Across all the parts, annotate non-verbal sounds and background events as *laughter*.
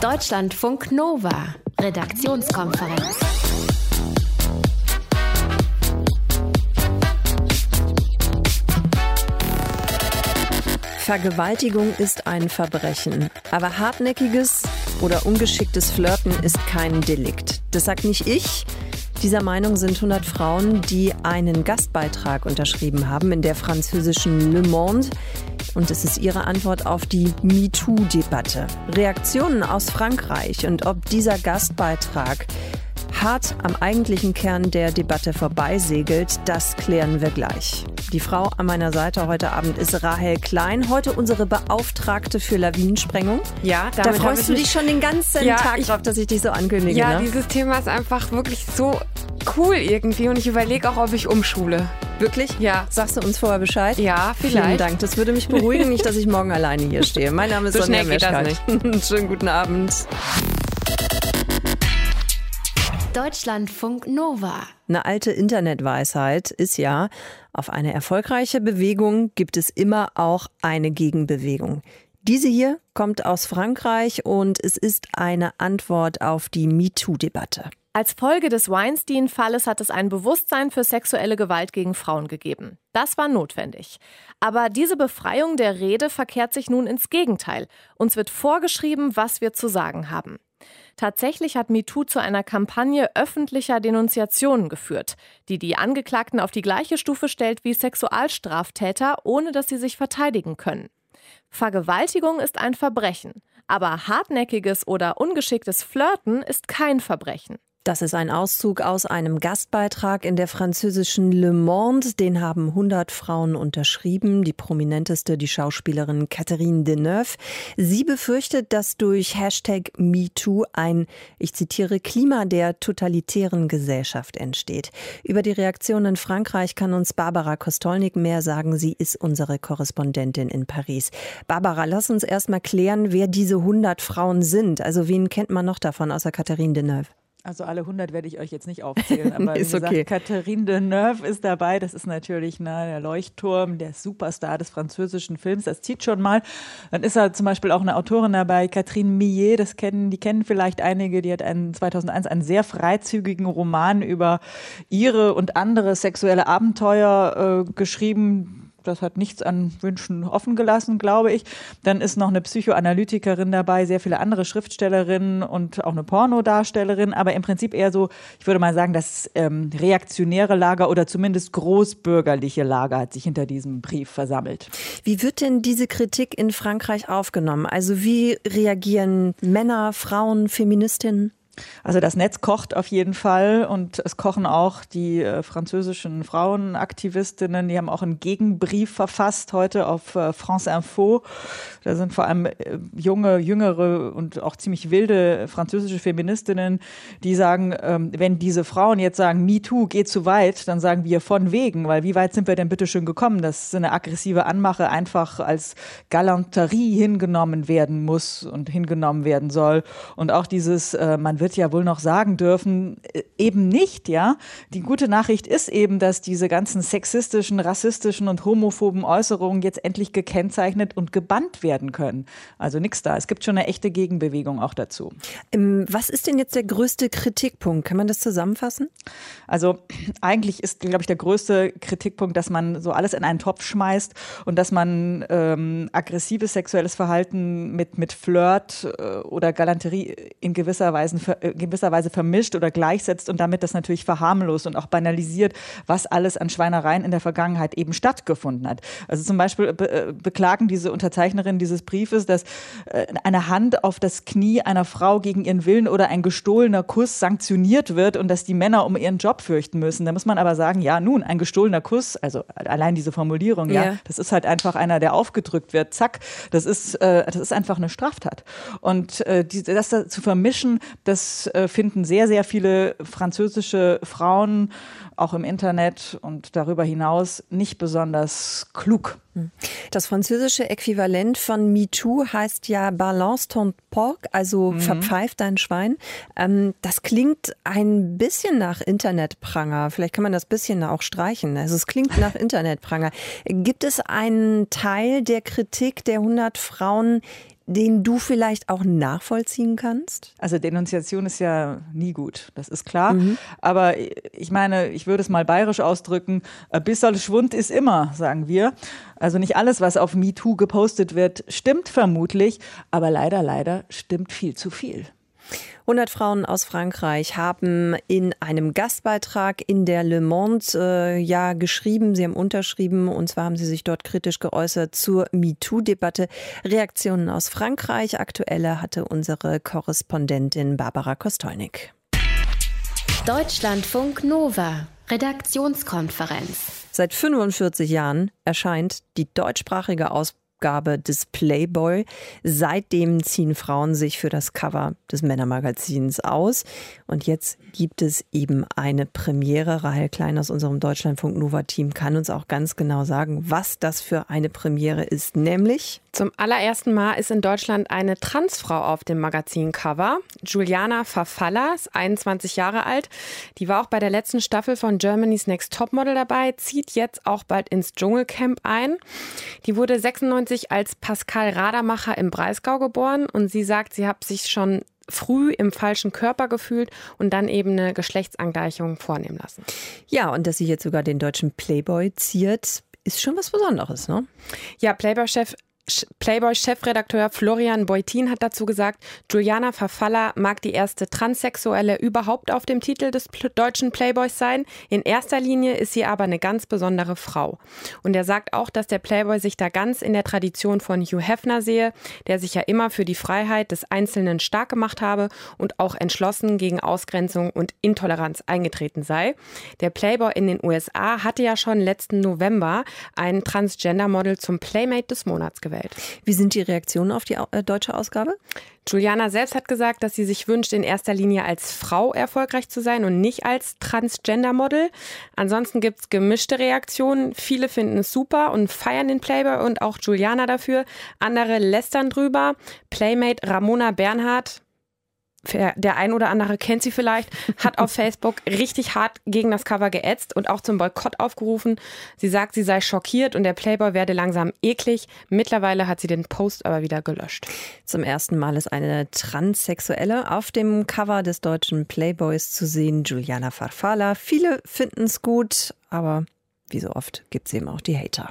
Deutschlandfunk Nova, Redaktionskonferenz. Vergewaltigung ist ein Verbrechen, aber hartnäckiges oder ungeschicktes Flirten ist kein Delikt. Das sagt nicht ich. Dieser Meinung sind 100 Frauen, die einen Gastbeitrag unterschrieben haben in der französischen Le Monde. Und es ist ihre Antwort auf die MeToo-Debatte. Reaktionen aus Frankreich und ob dieser Gastbeitrag hart am eigentlichen Kern der Debatte vorbeisegelt, das klären wir gleich. Die Frau an meiner Seite heute Abend ist Rahel Klein, heute unsere Beauftragte für Lawinensprengung. Ja, da freust du dich schon den ganzen ja, Tag drauf, dass ich dich so ankündige. Ja, ne? dieses Thema ist einfach wirklich so cool irgendwie und ich überlege auch, ob ich umschule. Wirklich? Ja. Sagst du uns vorher Bescheid? Ja, vielleicht. Vielen Dank. Das würde mich beruhigen, nicht, dass ich morgen alleine hier stehe. Mein Name ist so Sonja nicht. *laughs* Schönen guten Abend. Deutschlandfunk Nova. Eine alte Internetweisheit ist ja, auf eine erfolgreiche Bewegung gibt es immer auch eine Gegenbewegung. Diese hier kommt aus Frankreich und es ist eine Antwort auf die MeToo-Debatte. Als Folge des Weinstein-Falles hat es ein Bewusstsein für sexuelle Gewalt gegen Frauen gegeben. Das war notwendig. Aber diese Befreiung der Rede verkehrt sich nun ins Gegenteil. Uns wird vorgeschrieben, was wir zu sagen haben. Tatsächlich hat MeToo zu einer Kampagne öffentlicher Denunziationen geführt, die die Angeklagten auf die gleiche Stufe stellt wie Sexualstraftäter, ohne dass sie sich verteidigen können. Vergewaltigung ist ein Verbrechen, aber hartnäckiges oder ungeschicktes Flirten ist kein Verbrechen. Das ist ein Auszug aus einem Gastbeitrag in der französischen Le Monde. Den haben 100 Frauen unterschrieben. Die prominenteste, die Schauspielerin Catherine Deneuve. Sie befürchtet, dass durch Hashtag MeToo ein, ich zitiere, Klima der totalitären Gesellschaft entsteht. Über die Reaktion in Frankreich kann uns Barbara Kostolnik mehr sagen. Sie ist unsere Korrespondentin in Paris. Barbara, lass uns erst mal klären, wer diese 100 Frauen sind. Also wen kennt man noch davon außer Catherine Deneuve? Also alle 100 werde ich euch jetzt nicht aufzählen, *laughs* aber ist wie gesagt, okay. Catherine Deneuve ist dabei. Das ist natürlich ne, der Leuchtturm, der Superstar des französischen Films. Das zieht schon mal. Dann ist da zum Beispiel auch eine Autorin dabei, Catherine Millet. Das kennen, die kennen vielleicht einige. Die hat einen 2001 einen sehr freizügigen Roman über ihre und andere sexuelle Abenteuer äh, geschrieben das hat nichts an Wünschen offen gelassen, glaube ich. Dann ist noch eine Psychoanalytikerin dabei, sehr viele andere Schriftstellerinnen und auch eine Pornodarstellerin, aber im Prinzip eher so, ich würde mal sagen, das ähm, reaktionäre Lager oder zumindest großbürgerliche Lager hat sich hinter diesem Brief versammelt. Wie wird denn diese Kritik in Frankreich aufgenommen? Also wie reagieren Männer, Frauen, Feministinnen? Also das Netz kocht auf jeden Fall und es kochen auch die äh, französischen Frauenaktivistinnen. Die haben auch einen Gegenbrief verfasst heute auf äh, France Info. Da sind vor allem äh, junge, jüngere und auch ziemlich wilde französische Feministinnen, die sagen, ähm, wenn diese Frauen jetzt sagen, MeToo geht zu weit, dann sagen wir von wegen, weil wie weit sind wir denn bitte schön gekommen, dass eine aggressive Anmache einfach als Galanterie hingenommen werden muss und hingenommen werden soll. Und auch dieses, äh, man wird wird ja wohl noch sagen dürfen, äh, eben nicht, ja. Die gute Nachricht ist eben, dass diese ganzen sexistischen, rassistischen und homophoben Äußerungen jetzt endlich gekennzeichnet und gebannt werden können. Also nichts da. Es gibt schon eine echte Gegenbewegung auch dazu. Ähm, was ist denn jetzt der größte Kritikpunkt? Kann man das zusammenfassen? Also eigentlich ist, glaube ich, der größte Kritikpunkt, dass man so alles in einen Topf schmeißt und dass man ähm, aggressives sexuelles Verhalten mit, mit Flirt äh, oder Galanterie in gewisser Weise gewisser Weise vermischt oder gleichsetzt und damit das natürlich verharmlost und auch banalisiert, was alles an Schweinereien in der Vergangenheit eben stattgefunden hat. Also zum Beispiel be äh, beklagen diese Unterzeichnerinnen dieses Briefes, dass äh, eine Hand auf das Knie einer Frau gegen ihren Willen oder ein gestohlener Kuss sanktioniert wird und dass die Männer um ihren Job fürchten müssen. Da muss man aber sagen, ja, nun, ein gestohlener Kuss, also allein diese Formulierung, ja, ja das ist halt einfach einer, der aufgedrückt wird, zack, das ist, äh, das ist einfach eine Straftat. Und äh, die, das da zu vermischen, das äh, finden sehr, sehr viele französische Frauen auch im Internet und darüber hinaus nicht besonders klug. Hm. Das französische Äquivalent von MeToo heißt ja Balance ton porc, also mhm. verpfeift dein Schwein. Ähm, das klingt ein bisschen nach Internetpranger. Vielleicht kann man das bisschen auch streichen. Also es klingt nach *laughs* Internetpranger. Gibt es einen Teil der Kritik der 100 Frauen, den du vielleicht auch nachvollziehen kannst? Also Denunziation ist ja nie gut, das ist klar. Mhm. Aber ich meine, ich würde es mal bayerisch ausdrücken, ein bisschen Schwund ist immer, sagen wir. Also nicht alles, was auf MeToo gepostet wird, stimmt vermutlich, aber leider, leider stimmt viel zu viel. 100 Frauen aus Frankreich haben in einem Gastbeitrag in der Le Monde äh, ja geschrieben, sie haben unterschrieben und zwar haben sie sich dort kritisch geäußert zur MeToo-Debatte. Reaktionen aus Frankreich. Aktuelle hatte unsere Korrespondentin Barbara Kostolnik. Deutschlandfunk Nova, Redaktionskonferenz. Seit 45 Jahren erscheint die deutschsprachige Ausbildung Ausgabe des Playboy. Seitdem ziehen Frauen sich für das Cover des Männermagazins aus. Und jetzt gibt es eben eine Premiere. Rahel Klein aus unserem Deutschlandfunk Nova Team kann uns auch ganz genau sagen, was das für eine Premiere ist. Nämlich zum allerersten Mal ist in Deutschland eine Transfrau auf dem Magazincover. Juliana Verfalla ist 21 Jahre alt. Die war auch bei der letzten Staffel von Germany's Next Topmodel dabei, zieht jetzt auch bald ins Dschungelcamp ein. Die wurde 96 als Pascal Radermacher im Breisgau geboren und sie sagt, sie hat sich schon früh im falschen Körper gefühlt und dann eben eine Geschlechtsangleichung vornehmen lassen. Ja, und dass sie jetzt sogar den deutschen Playboy ziert, ist schon was Besonderes, ne? Ja, Playboy-Chef Playboy-Chefredakteur Florian Beutin hat dazu gesagt, Juliana Verfalla mag die erste Transsexuelle überhaupt auf dem Titel des deutschen Playboys sein. In erster Linie ist sie aber eine ganz besondere Frau. Und er sagt auch, dass der Playboy sich da ganz in der Tradition von Hugh Hefner sehe, der sich ja immer für die Freiheit des Einzelnen stark gemacht habe und auch entschlossen gegen Ausgrenzung und Intoleranz eingetreten sei. Der Playboy in den USA hatte ja schon letzten November ein Transgender-Model zum Playmate des Monats gewählt. Welt. Wie sind die Reaktionen auf die äh, deutsche Ausgabe? Juliana selbst hat gesagt, dass sie sich wünscht, in erster Linie als Frau erfolgreich zu sein und nicht als Transgender-Model. Ansonsten gibt es gemischte Reaktionen. Viele finden es super und feiern den Playboy und auch Juliana dafür. Andere lästern drüber. Playmate Ramona Bernhardt der ein oder andere kennt sie vielleicht, hat auf *laughs* Facebook richtig hart gegen das Cover geätzt und auch zum Boykott aufgerufen. Sie sagt, sie sei schockiert und der Playboy werde langsam eklig. Mittlerweile hat sie den Post aber wieder gelöscht. Zum ersten Mal ist eine Transsexuelle auf dem Cover des deutschen Playboys zu sehen, Juliana Farfala. Viele finden es gut, aber wie so oft gibt es eben auch die Hater.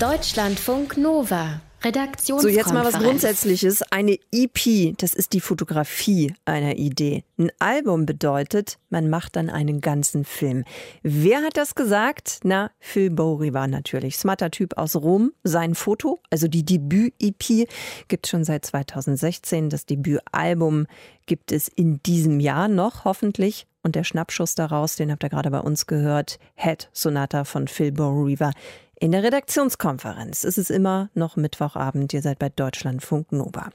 Deutschlandfunk Nova Redaktionskonferenz. So, jetzt mal was Grundsätzliches. Eine EP, das ist die Fotografie einer Idee. Ein Album bedeutet, man macht dann einen ganzen Film. Wer hat das gesagt? Na, Phil Bowery war natürlich. Smarter Typ aus Rom. Sein Foto, also die Debüt-EP, gibt schon seit 2016. Das Debütalbum gibt es in diesem Jahr noch, hoffentlich. Und der Schnappschuss daraus, den habt ihr gerade bei uns gehört, Head Sonata von Phil Bowery war in der Redaktionskonferenz ist es immer noch Mittwochabend. Ihr seid bei Deutschlandfunk Nova.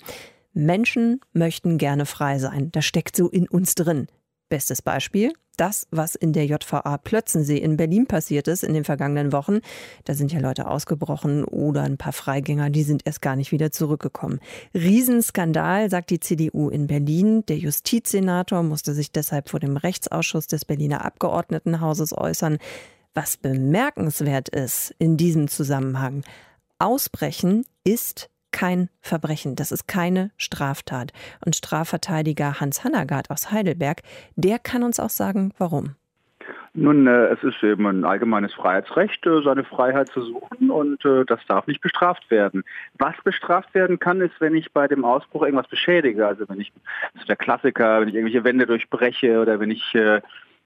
Menschen möchten gerne frei sein. Das steckt so in uns drin. Bestes Beispiel, das, was in der JVA Plötzensee in Berlin passiert ist in den vergangenen Wochen. Da sind ja Leute ausgebrochen oder ein paar Freigänger, die sind erst gar nicht wieder zurückgekommen. Riesenskandal, sagt die CDU in Berlin. Der Justizsenator musste sich deshalb vor dem Rechtsausschuss des Berliner Abgeordnetenhauses äußern. Was bemerkenswert ist in diesem Zusammenhang, Ausbrechen ist kein Verbrechen, das ist keine Straftat. Und Strafverteidiger Hans Hannagard aus Heidelberg, der kann uns auch sagen, warum. Nun, äh, es ist eben ein allgemeines Freiheitsrecht, äh, seine Freiheit zu suchen und äh, das darf nicht bestraft werden. Was bestraft werden kann, ist, wenn ich bei dem Ausbruch irgendwas beschädige. Also wenn ich, das ist der Klassiker, wenn ich irgendwelche Wände durchbreche oder wenn ich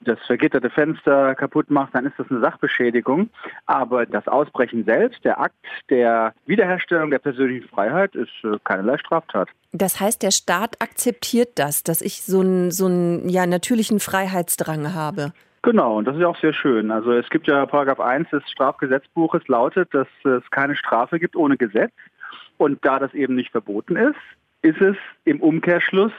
das vergitterte Fenster kaputt macht, dann ist das eine Sachbeschädigung. Aber das Ausbrechen selbst, der Akt der Wiederherstellung der persönlichen Freiheit, ist äh, keinerlei Straftat. Das heißt, der Staat akzeptiert das, dass ich so einen, so einen ja, natürlichen Freiheitsdrang habe. Genau, und das ist ja auch sehr schön. Also es gibt ja Paragraph 1 des Strafgesetzbuches lautet, dass es keine Strafe gibt ohne Gesetz. Und da das eben nicht verboten ist, ist es im Umkehrschluss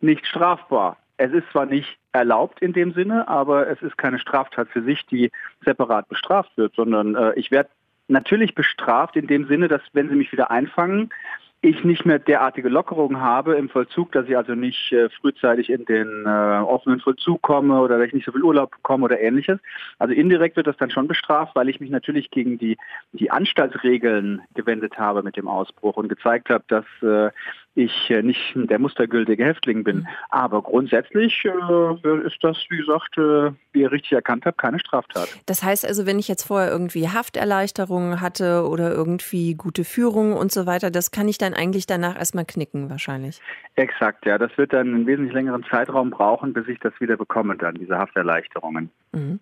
nicht strafbar. Es ist zwar nicht erlaubt in dem Sinne, aber es ist keine Straftat für sich, die separat bestraft wird, sondern äh, ich werde natürlich bestraft in dem Sinne, dass wenn sie mich wieder einfangen, ich nicht mehr derartige Lockerungen habe im Vollzug, dass ich also nicht äh, frühzeitig in den äh, offenen Vollzug komme oder dass ich nicht so viel Urlaub bekomme oder ähnliches. Also indirekt wird das dann schon bestraft, weil ich mich natürlich gegen die, die Anstaltsregeln gewendet habe mit dem Ausbruch und gezeigt habe, dass äh, ich äh, nicht der mustergültige Häftling bin. Mhm. Aber grundsätzlich äh, ist das, wie gesagt, äh, wie ihr richtig erkannt habt, keine Straftat. Das heißt also, wenn ich jetzt vorher irgendwie Hafterleichterungen hatte oder irgendwie gute Führung und so weiter, das kann ich dann eigentlich danach erstmal knicken wahrscheinlich. Exakt, ja. Das wird dann einen wesentlich längeren Zeitraum brauchen, bis ich das wieder bekomme, dann diese Hafterleichterungen. Mhm.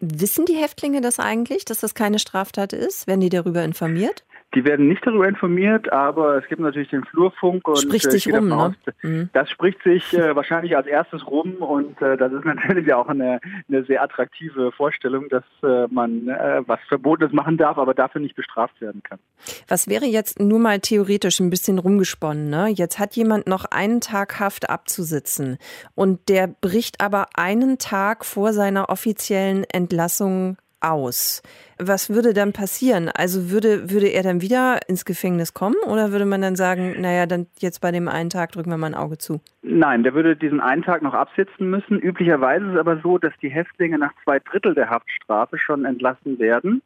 Wissen die Häftlinge das eigentlich, dass das keine Straftat ist? Werden die darüber informiert? Die werden nicht darüber informiert, aber es gibt natürlich den Flurfunk und spricht sich rum, ne? Mhm. Das spricht sich äh, wahrscheinlich als erstes rum und äh, das ist *laughs* natürlich auch eine, eine sehr attraktive Vorstellung, dass äh, man äh, was Verbotenes machen darf, aber dafür nicht bestraft werden kann. Was wäre jetzt nur mal theoretisch ein bisschen rumgesponnen? Ne? Jetzt hat jemand noch einen Tag Haft abzusitzen und der bricht aber einen Tag vor seiner offiziellen Entlassung aus. Was würde dann passieren? Also würde, würde er dann wieder ins Gefängnis kommen oder würde man dann sagen, naja, dann jetzt bei dem einen Tag drücken wir mal ein Auge zu? Nein, der würde diesen einen Tag noch absitzen müssen. Üblicherweise ist es aber so, dass die Häftlinge nach zwei Drittel der Haftstrafe schon entlassen werden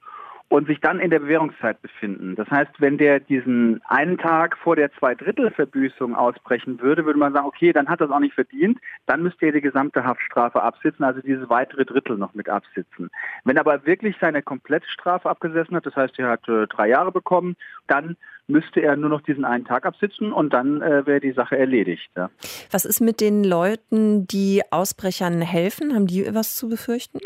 und sich dann in der Bewährungszeit befinden. Das heißt, wenn der diesen einen Tag vor der Zweidrittelverbüßung ausbrechen würde, würde man sagen, okay, dann hat er es auch nicht verdient, dann müsste er die gesamte Haftstrafe absitzen, also dieses weitere Drittel noch mit absitzen. Wenn er aber wirklich seine komplette Strafe abgesessen hat, das heißt, er hat äh, drei Jahre bekommen, dann müsste er nur noch diesen einen Tag absitzen und dann äh, wäre die Sache erledigt. Ja. Was ist mit den Leuten, die Ausbrechern helfen? Haben die was zu befürchten?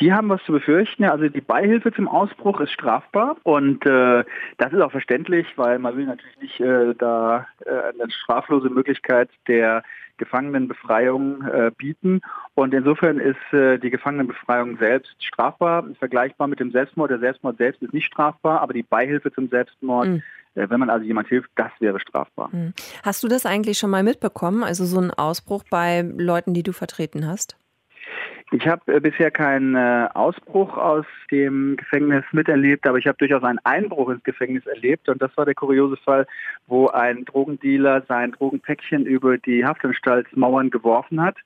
Die haben was zu befürchten. Also die Beihilfe zum Ausbruch ist strafbar und äh, das ist auch verständlich, weil man will natürlich nicht äh, da äh, eine straflose Möglichkeit der Gefangenenbefreiung äh, bieten. Und insofern ist äh, die Gefangenenbefreiung selbst strafbar, vergleichbar mit dem Selbstmord. Der Selbstmord selbst ist nicht strafbar, aber die Beihilfe zum Selbstmord mhm wenn man also jemand hilft, das wäre strafbar. Hm. Hast du das eigentlich schon mal mitbekommen? Also so ein Ausbruch bei Leuten, die du vertreten hast? Ich habe äh, bisher keinen äh, Ausbruch aus dem Gefängnis miterlebt, aber ich habe durchaus einen Einbruch ins Gefängnis erlebt und das war der kuriose Fall, wo ein Drogendealer sein Drogenpäckchen über die Haftanstaltsmauern geworfen hat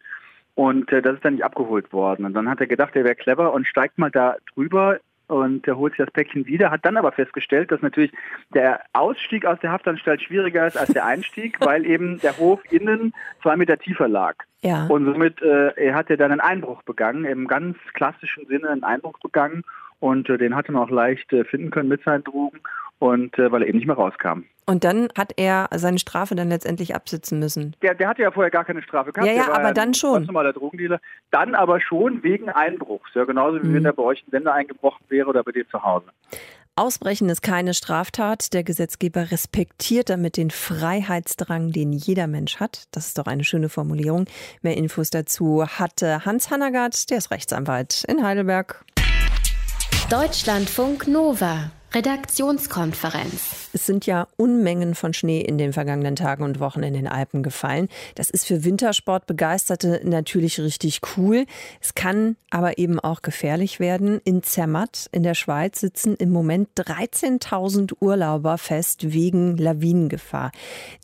und äh, das ist dann nicht abgeholt worden. Und dann hat er gedacht, er wäre clever und steigt mal da drüber und er holt sich das Päckchen wieder, hat dann aber festgestellt, dass natürlich der Ausstieg aus der Haftanstalt schwieriger ist als der Einstieg, *laughs* weil eben der Hof innen zwei Meter tiefer lag. Ja. Und somit äh, er hat er dann einen Einbruch begangen, im ganz klassischen Sinne einen Einbruch begangen und äh, den hatte man auch leicht äh, finden können mit seinen Drogen und äh, weil er eben nicht mehr rauskam. Und dann hat er seine Strafe dann letztendlich absitzen müssen. Der, der hatte ja vorher gar keine Strafe gehabt. Ja, ja, aber dann schon. Ganz normaler Drogendealer. Dann aber schon wegen Einbruchs. Ja, genauso wie mhm. wenn er bei euch in Sender eingebrochen wäre oder bei dir zu Hause. Ausbrechen ist keine Straftat. Der Gesetzgeber respektiert damit den Freiheitsdrang, den jeder Mensch hat. Das ist doch eine schöne Formulierung. Mehr Infos dazu hatte Hans Hannagard, der ist Rechtsanwalt in Heidelberg. Deutschlandfunk Nova. Redaktionskonferenz. Es sind ja Unmengen von Schnee in den vergangenen Tagen und Wochen in den Alpen gefallen. Das ist für Wintersportbegeisterte natürlich richtig cool. Es kann aber eben auch gefährlich werden. In Zermatt in der Schweiz sitzen im Moment 13.000 Urlauber fest wegen Lawinengefahr.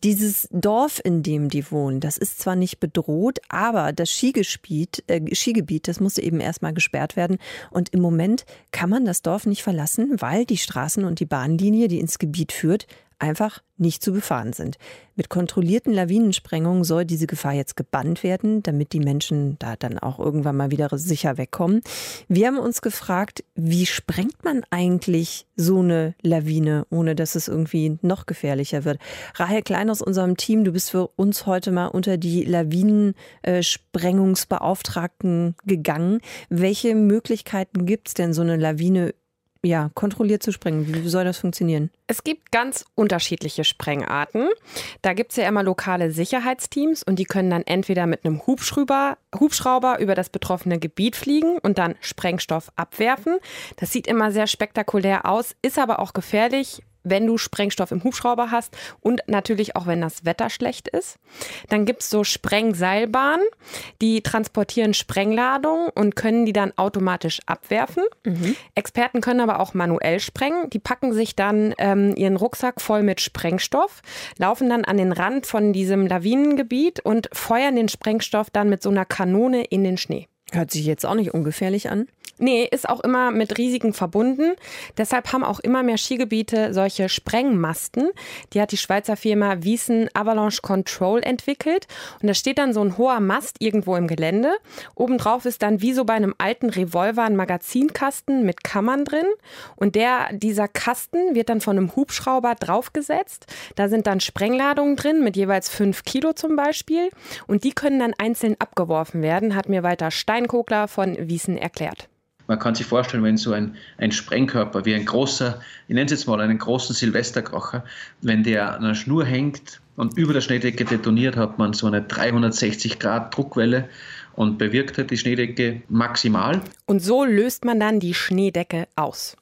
Dieses Dorf, in dem die wohnen, das ist zwar nicht bedroht, aber das Skigebiet, äh, Skigebiet, das musste eben erstmal gesperrt werden. Und im Moment kann man das Dorf nicht verlassen, weil die Straße Straßen und die Bahnlinie, die ins Gebiet führt, einfach nicht zu befahren sind. Mit kontrollierten Lawinensprengungen soll diese Gefahr jetzt gebannt werden, damit die Menschen da dann auch irgendwann mal wieder sicher wegkommen. Wir haben uns gefragt, wie sprengt man eigentlich so eine Lawine, ohne dass es irgendwie noch gefährlicher wird? Rahel Klein aus unserem Team, du bist für uns heute mal unter die Lawinensprengungsbeauftragten gegangen. Welche Möglichkeiten gibt es denn, so eine Lawine ja, kontrolliert zu sprengen. Wie soll das funktionieren? Es gibt ganz unterschiedliche Sprengarten. Da gibt es ja immer lokale Sicherheitsteams und die können dann entweder mit einem Hubschrauber, Hubschrauber über das betroffene Gebiet fliegen und dann Sprengstoff abwerfen. Das sieht immer sehr spektakulär aus, ist aber auch gefährlich, wenn du Sprengstoff im Hubschrauber hast und natürlich auch, wenn das Wetter schlecht ist. Dann gibt es so Sprengseilbahnen, die transportieren Sprengladungen und können die dann automatisch abwerfen. Mhm. Experten können aber auch manuell sprengen. Die packen sich dann ähm, ihren Rucksack voll mit Sprengstoff, laufen dann an den Rand von diesem Lawinengebiet und feuern den Sprengstoff dann mit so einer Kanone in den Schnee. Hört sich jetzt auch nicht ungefährlich an. Nee, ist auch immer mit Risiken verbunden. Deshalb haben auch immer mehr Skigebiete solche Sprengmasten. Die hat die Schweizer Firma Wiesen Avalanche Control entwickelt. Und da steht dann so ein hoher Mast irgendwo im Gelände. Obendrauf ist dann wie so bei einem alten Revolver ein Magazinkasten mit Kammern drin. Und der, dieser Kasten wird dann von einem Hubschrauber draufgesetzt. Da sind dann Sprengladungen drin mit jeweils fünf Kilo zum Beispiel. Und die können dann einzeln abgeworfen werden, hat mir Walter Steinkogler von Wiesen erklärt. Man kann sich vorstellen, wenn so ein, ein Sprengkörper wie ein großer, ich nenne es jetzt mal einen großen Silvesterkracher, wenn der an einer Schnur hängt und über der Schneedecke detoniert, hat man so eine 360 Grad Druckwelle und bewirkt halt die Schneedecke maximal. Und so löst man dann die Schneedecke aus.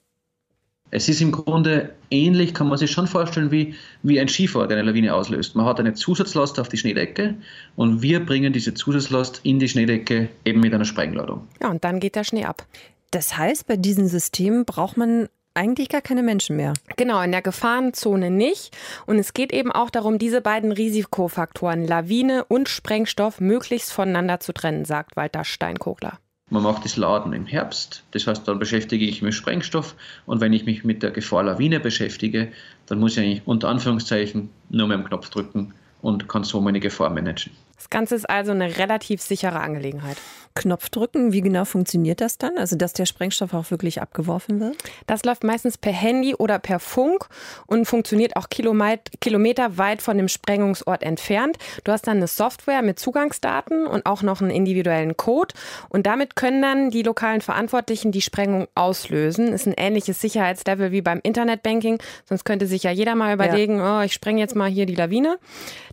Es ist im Grunde ähnlich, kann man sich schon vorstellen, wie, wie ein Skifahrer, der eine Lawine auslöst. Man hat eine Zusatzlast auf die Schneedecke und wir bringen diese Zusatzlast in die Schneedecke eben mit einer Sprengladung. Ja, und dann geht der Schnee ab. Das heißt, bei diesen Systemen braucht man eigentlich gar keine Menschen mehr. Genau, in der Gefahrenzone nicht. Und es geht eben auch darum, diese beiden Risikofaktoren, Lawine und Sprengstoff, möglichst voneinander zu trennen, sagt Walter Steinkogler. Man macht das Laden im Herbst, das heißt, dann beschäftige ich mich mit Sprengstoff und wenn ich mich mit der Gefahr Lawine beschäftige, dann muss ich eigentlich unter Anführungszeichen nur mehr am Knopf drücken und kann so meine Gefahr managen. Das Ganze ist also eine relativ sichere Angelegenheit. Knopf drücken, wie genau funktioniert das dann? Also, dass der Sprengstoff auch wirklich abgeworfen wird? Das läuft meistens per Handy oder per Funk und funktioniert auch Kilometer weit von dem Sprengungsort entfernt. Du hast dann eine Software mit Zugangsdaten und auch noch einen individuellen Code. Und damit können dann die lokalen Verantwortlichen die Sprengung auslösen. Ist ein ähnliches Sicherheitslevel wie beim Internetbanking. Sonst könnte sich ja jeder mal überlegen, ja. oh, ich spreng jetzt mal hier die Lawine.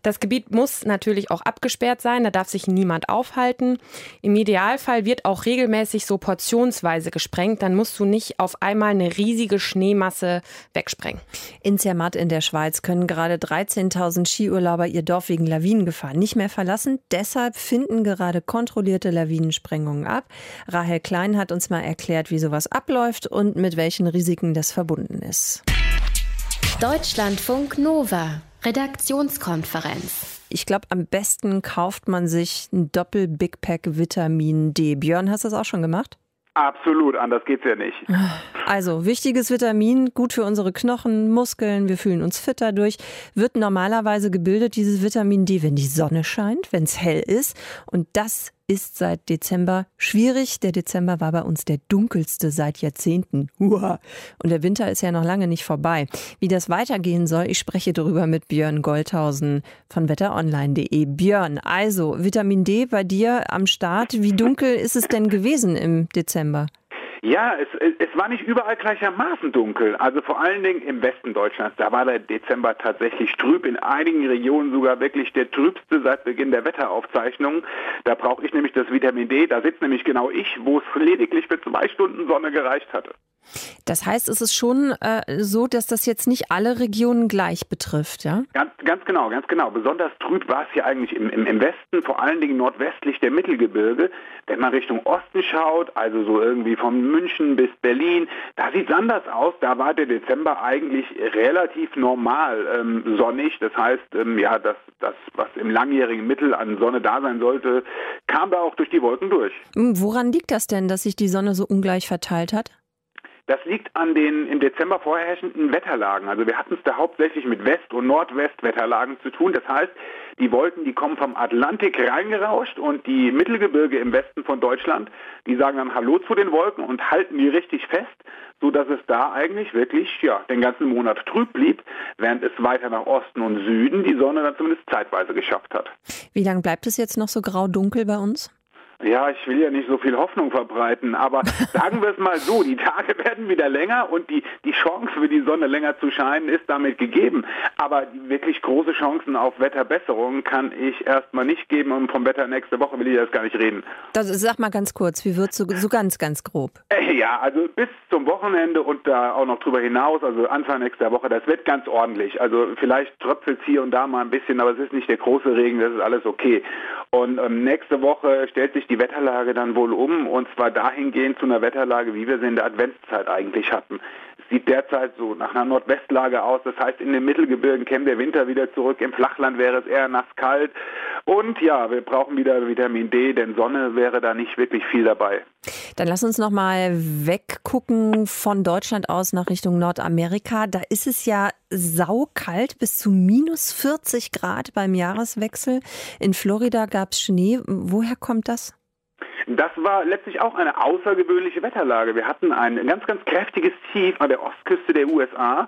Das Gebiet muss natürlich auch abgesperrt sein. Da darf sich niemand aufhalten. Im Idealfall wird auch regelmäßig so portionsweise gesprengt. Dann musst du nicht auf einmal eine riesige Schneemasse wegsprengen. In Zermatt in der Schweiz können gerade 13.000 Skiurlauber ihr Dorf wegen Lawinengefahr nicht mehr verlassen. Deshalb finden gerade kontrollierte Lawinensprengungen ab. Rahel Klein hat uns mal erklärt, wie sowas abläuft und mit welchen Risiken das verbunden ist. Deutschlandfunk Nova, Redaktionskonferenz. Ich glaube, am besten kauft man sich ein Doppel-Big Pack Vitamin D. Björn, hast du das auch schon gemacht? Absolut, anders geht's ja nicht. Also, wichtiges Vitamin, gut für unsere Knochen, Muskeln, wir fühlen uns fitter durch, wird normalerweise gebildet, dieses Vitamin D, wenn die Sonne scheint, wenn es hell ist. Und das ist seit Dezember schwierig. Der Dezember war bei uns der dunkelste seit Jahrzehnten. Uah. Und der Winter ist ja noch lange nicht vorbei. Wie das weitergehen soll, ich spreche darüber mit Björn Goldhausen von wetteronline.de. Björn, also Vitamin D bei dir am Start. Wie dunkel ist es denn gewesen im Dezember? Ja, es, es war nicht überall gleichermaßen dunkel. Also vor allen Dingen im Westen Deutschlands. Da war der Dezember tatsächlich trüb. In einigen Regionen sogar wirklich der trübste seit Beginn der Wetteraufzeichnungen. Da brauche ich nämlich das Vitamin D. Da sitzt nämlich genau ich, wo es lediglich für zwei Stunden Sonne gereicht hatte. Das heißt, es ist schon äh, so, dass das jetzt nicht alle Regionen gleich betrifft, ja? Ganz, ganz genau, ganz genau. Besonders trüb war es hier eigentlich im, im, im Westen, vor allen Dingen nordwestlich der Mittelgebirge. Wenn man Richtung Osten schaut, also so irgendwie von München bis Berlin, da sieht es anders aus. Da war der Dezember eigentlich relativ normal ähm, sonnig. Das heißt, ähm, ja, das, das, was im langjährigen Mittel an Sonne da sein sollte, kam da auch durch die Wolken durch. Woran liegt das denn, dass sich die Sonne so ungleich verteilt hat? Das liegt an den im Dezember vorherrschenden Wetterlagen. Also wir hatten es da hauptsächlich mit West- und Nordwestwetterlagen zu tun. Das heißt, die Wolken, die kommen vom Atlantik reingerauscht und die Mittelgebirge im Westen von Deutschland, die sagen dann Hallo zu den Wolken und halten die richtig fest, so dass es da eigentlich wirklich ja den ganzen Monat trüb blieb, während es weiter nach Osten und Süden die Sonne dann zumindest zeitweise geschafft hat. Wie lange bleibt es jetzt noch so grau dunkel bei uns? Ja, ich will ja nicht so viel Hoffnung verbreiten, aber *laughs* sagen wir es mal so, die Tage werden wieder länger und die, die Chance für die Sonne länger zu scheinen ist damit gegeben. Aber wirklich große Chancen auf Wetterbesserung kann ich erstmal nicht geben und vom Wetter nächste Woche will ich erst gar nicht reden. Das, sag mal ganz kurz, wie wird so, so ganz, ganz grob? Äh, ja, also bis zum Wochenende und da auch noch drüber hinaus, also Anfang nächster Woche, das wird ganz ordentlich. Also vielleicht tröpfelt es hier und da mal ein bisschen, aber es ist nicht der große Regen, das ist alles okay. Und ähm, nächste Woche stellt sich die Wetterlage dann wohl um und zwar dahingehend zu einer Wetterlage, wie wir sie in der Adventszeit eigentlich hatten. Sieht derzeit so nach einer Nordwestlage aus, das heißt in den Mittelgebirgen käme der Winter wieder zurück, im Flachland wäre es eher nass kalt und ja, wir brauchen wieder Vitamin D, denn Sonne wäre da nicht wirklich viel dabei. Dann lass uns noch mal weggucken von Deutschland aus nach Richtung Nordamerika. Da ist es ja saukalt bis zu minus 40 Grad beim Jahreswechsel. In Florida gab es Schnee. Woher kommt das? Das war letztlich auch eine außergewöhnliche Wetterlage. Wir hatten ein ganz, ganz kräftiges Tief an der Ostküste der USA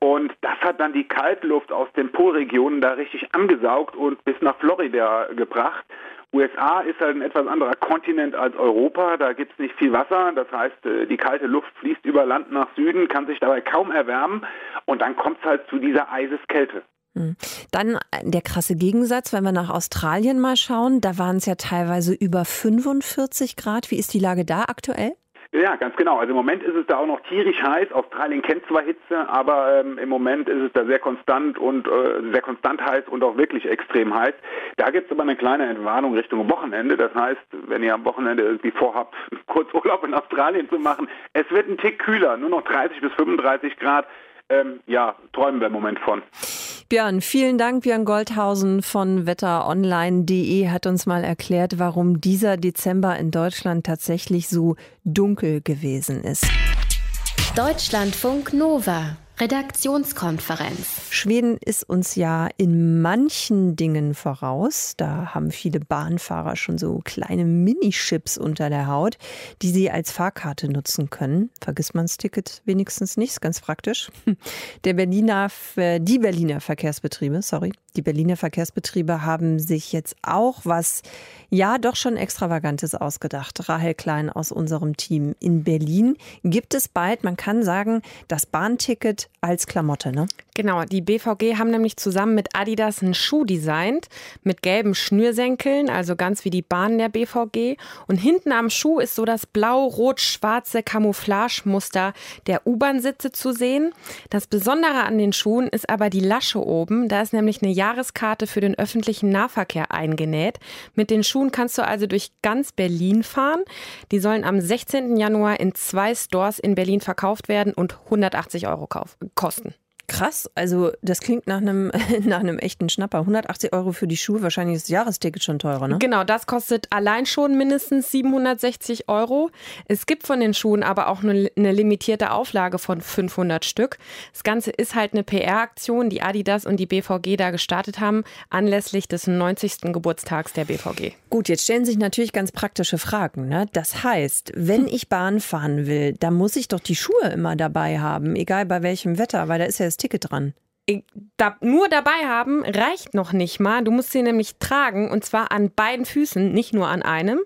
und das hat dann die Kaltluft aus den Polregionen da richtig angesaugt und bis nach Florida gebracht. USA ist halt ein etwas anderer Kontinent als Europa. Da gibt es nicht viel Wasser. Das heißt, äh, die kalte Luft fließt über Land nach Süden, kann sich dabei kaum erwärmen. Und dann kommt es halt zu dieser Eiseskälte. Hm. Dann der krasse Gegensatz, wenn wir nach Australien mal schauen, da waren es ja teilweise über 45 Grad. Wie ist die Lage da aktuell? Ja, ganz genau. Also im Moment ist es da auch noch tierisch heiß. Australien kennt zwar Hitze, aber ähm, im Moment ist es da sehr konstant und äh, sehr konstant heiß und auch wirklich extrem heiß. Da gibt es aber eine kleine Entwarnung Richtung Wochenende. Das heißt, wenn ihr am Wochenende irgendwie vorhabt, *laughs* kurz Urlaub in Australien zu machen, es wird ein Tick kühler, nur noch 30 bis 35 Grad. Ähm, ja, träumen wir im Moment von. Björn, vielen Dank. Björn Goldhausen von wetteronline.de hat uns mal erklärt, warum dieser Dezember in Deutschland tatsächlich so dunkel gewesen ist. Deutschlandfunk Nova. Redaktionskonferenz. Schweden ist uns ja in manchen Dingen voraus. Da haben viele Bahnfahrer schon so kleine Minichips unter der Haut, die sie als Fahrkarte nutzen können. Vergisst man das Ticket wenigstens nicht, ist ganz praktisch. *laughs* Der Berliner, die Berliner Verkehrsbetriebe, sorry, die Berliner Verkehrsbetriebe haben sich jetzt auch was, ja, doch schon Extravagantes ausgedacht. Rahel Klein aus unserem Team in Berlin gibt es bald, man kann sagen, das Bahnticket als Klamotte, ne? Genau, die BVG haben nämlich zusammen mit Adidas einen Schuh designt mit gelben Schnürsenkeln, also ganz wie die Bahn der BVG. Und hinten am Schuh ist so das blau-rot-schwarze Camouflagemuster der U-Bahn-Sitze zu sehen. Das Besondere an den Schuhen ist aber die Lasche oben. Da ist nämlich eine Jahreskarte für den öffentlichen Nahverkehr eingenäht. Mit den Schuhen kannst du also durch ganz Berlin fahren. Die sollen am 16. Januar in zwei Stores in Berlin verkauft werden und 180 Euro kosten. Krass, also das klingt nach einem, *laughs* nach einem echten Schnapper. 180 Euro für die Schuhe, wahrscheinlich ist das Jahresticket schon teurer, ne? Genau, das kostet allein schon mindestens 760 Euro. Es gibt von den Schuhen aber auch eine, eine limitierte Auflage von 500 Stück. Das Ganze ist halt eine PR-Aktion, die Adidas und die BVG da gestartet haben, anlässlich des 90. Geburtstags der BVG. Gut, jetzt stellen sich natürlich ganz praktische Fragen. Ne? Das heißt, wenn ich Bahn fahren will, dann muss ich doch die Schuhe immer dabei haben, egal bei welchem Wetter, weil da ist ja das Ticket dran. Da, nur dabei haben reicht noch nicht mal. Du musst sie nämlich tragen und zwar an beiden Füßen, nicht nur an einem.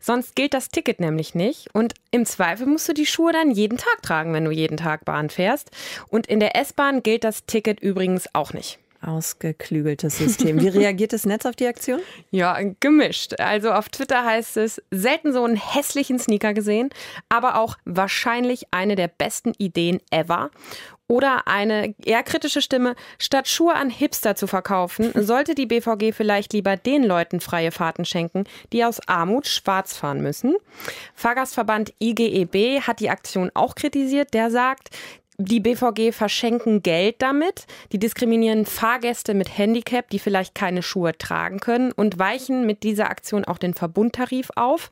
Sonst gilt das Ticket nämlich nicht. Und im Zweifel musst du die Schuhe dann jeden Tag tragen, wenn du jeden Tag Bahn fährst. Und in der S-Bahn gilt das Ticket übrigens auch nicht. Ausgeklügeltes System. Wie reagiert das Netz auf die Aktion? *laughs* Ja, gemischt. Also auf Twitter heißt es, selten so einen hässlichen Sneaker gesehen, aber auch wahrscheinlich eine der besten Ideen ever. Oder eine eher kritische Stimme, statt Schuhe an Hipster zu verkaufen, *laughs* sollte die BVG vielleicht lieber den Leuten freie Fahrten schenken, die aus Armut schwarz fahren müssen. Fahrgastverband IGEB hat die Aktion auch kritisiert. Der sagt, die BVG verschenken Geld damit. Die diskriminieren Fahrgäste mit Handicap, die vielleicht keine Schuhe tragen können und weichen mit dieser Aktion auch den Verbundtarif auf.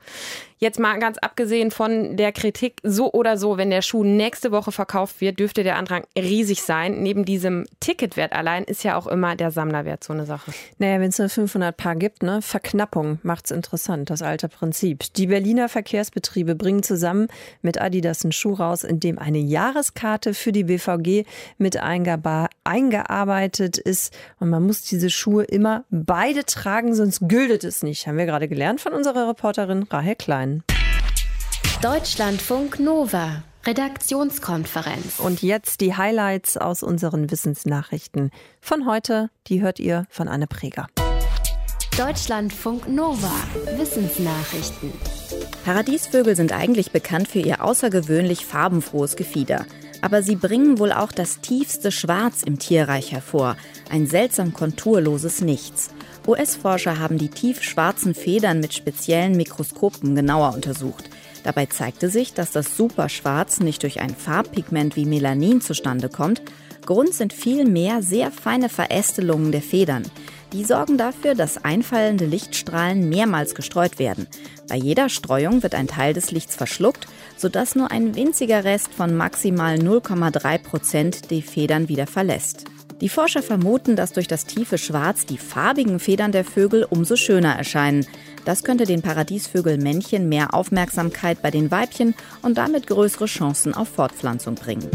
Jetzt mal ganz abgesehen von der Kritik, so oder so, wenn der Schuh nächste Woche verkauft wird, dürfte der Andrang riesig sein. Neben diesem Ticketwert allein ist ja auch immer der Sammlerwert so eine Sache. Naja, wenn es nur 500 Paar gibt, ne? Verknappung es interessant, das alte Prinzip. Die Berliner Verkehrsbetriebe bringen zusammen mit Adidas einen Schuh raus, in dem eine Jahreskarte für die BVG mit eingearbeitet ist. Und man muss diese Schuhe immer beide tragen, sonst gültet es nicht. Haben wir gerade gelernt von unserer Reporterin Rahel Klein. Deutschlandfunk Nova. Redaktionskonferenz. Und jetzt die Highlights aus unseren Wissensnachrichten von heute. Die hört ihr von Anne Preger. Deutschlandfunk Nova. Wissensnachrichten. Paradiesvögel sind eigentlich bekannt für ihr außergewöhnlich farbenfrohes Gefieder. Aber sie bringen wohl auch das tiefste Schwarz im Tierreich hervor. Ein seltsam konturloses Nichts. US-Forscher haben die tiefschwarzen Federn mit speziellen Mikroskopen genauer untersucht. Dabei zeigte sich, dass das Superschwarz nicht durch ein Farbpigment wie Melanin zustande kommt. Grund sind vielmehr sehr feine Verästelungen der Federn. Die sorgen dafür, dass einfallende Lichtstrahlen mehrmals gestreut werden. Bei jeder Streuung wird ein Teil des Lichts verschluckt, sodass nur ein winziger Rest von maximal 0,3 Prozent die Federn wieder verlässt. Die Forscher vermuten, dass durch das tiefe Schwarz die farbigen Federn der Vögel umso schöner erscheinen. Das könnte den Paradiesvögelmännchen mehr Aufmerksamkeit bei den Weibchen und damit größere Chancen auf Fortpflanzung bringen.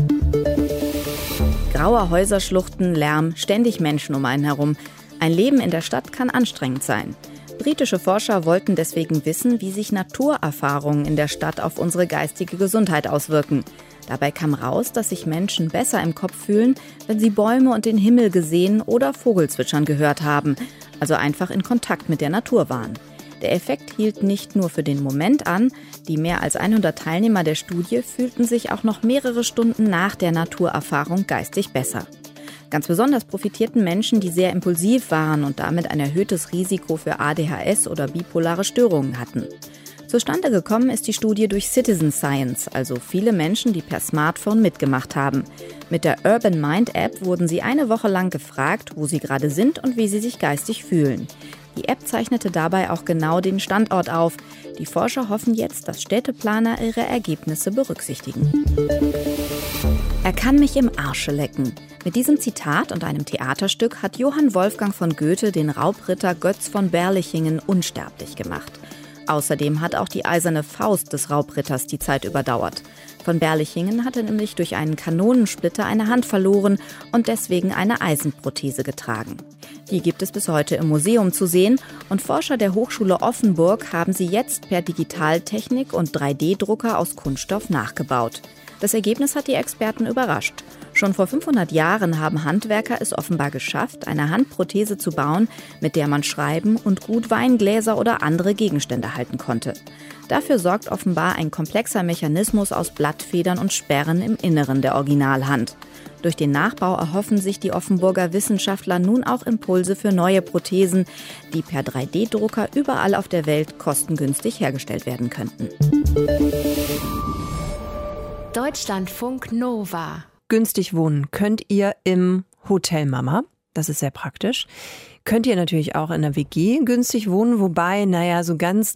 Graue Häuserschluchten, Lärm, ständig Menschen um einen herum. Ein Leben in der Stadt kann anstrengend sein. Britische Forscher wollten deswegen wissen, wie sich Naturerfahrungen in der Stadt auf unsere geistige Gesundheit auswirken. Dabei kam raus, dass sich Menschen besser im Kopf fühlen, wenn sie Bäume und den Himmel gesehen oder Vogelzwitschern gehört haben, also einfach in Kontakt mit der Natur waren. Der Effekt hielt nicht nur für den Moment an, die mehr als 100 Teilnehmer der Studie fühlten sich auch noch mehrere Stunden nach der Naturerfahrung geistig besser. Ganz besonders profitierten Menschen, die sehr impulsiv waren und damit ein erhöhtes Risiko für ADHS oder bipolare Störungen hatten. Zustande gekommen ist die Studie durch Citizen Science, also viele Menschen, die per Smartphone mitgemacht haben. Mit der Urban Mind App wurden sie eine Woche lang gefragt, wo sie gerade sind und wie sie sich geistig fühlen. Die App zeichnete dabei auch genau den Standort auf. Die Forscher hoffen jetzt, dass Städteplaner ihre Ergebnisse berücksichtigen. Er kann mich im Arsche lecken. Mit diesem Zitat und einem Theaterstück hat Johann Wolfgang von Goethe den Raubritter Götz von Berlichingen unsterblich gemacht. Außerdem hat auch die eiserne Faust des Raubritters die Zeit überdauert. Von Berlichingen hatte nämlich durch einen Kanonensplitter eine Hand verloren und deswegen eine Eisenprothese getragen. Die gibt es bis heute im Museum zu sehen und Forscher der Hochschule Offenburg haben sie jetzt per Digitaltechnik und 3D-Drucker aus Kunststoff nachgebaut. Das Ergebnis hat die Experten überrascht. Schon vor 500 Jahren haben Handwerker es offenbar geschafft, eine Handprothese zu bauen, mit der man schreiben und gut Weingläser oder andere Gegenstände halten konnte. Dafür sorgt offenbar ein komplexer Mechanismus aus Blattfedern und Sperren im Inneren der Originalhand. Durch den Nachbau erhoffen sich die Offenburger Wissenschaftler nun auch Impulse für neue Prothesen, die per 3D-Drucker überall auf der Welt kostengünstig hergestellt werden könnten. Deutschlandfunk Nova. Günstig wohnen könnt ihr im Hotel Mama. Das ist sehr praktisch. Könnt ihr natürlich auch in der WG günstig wohnen, wobei, naja, so ganz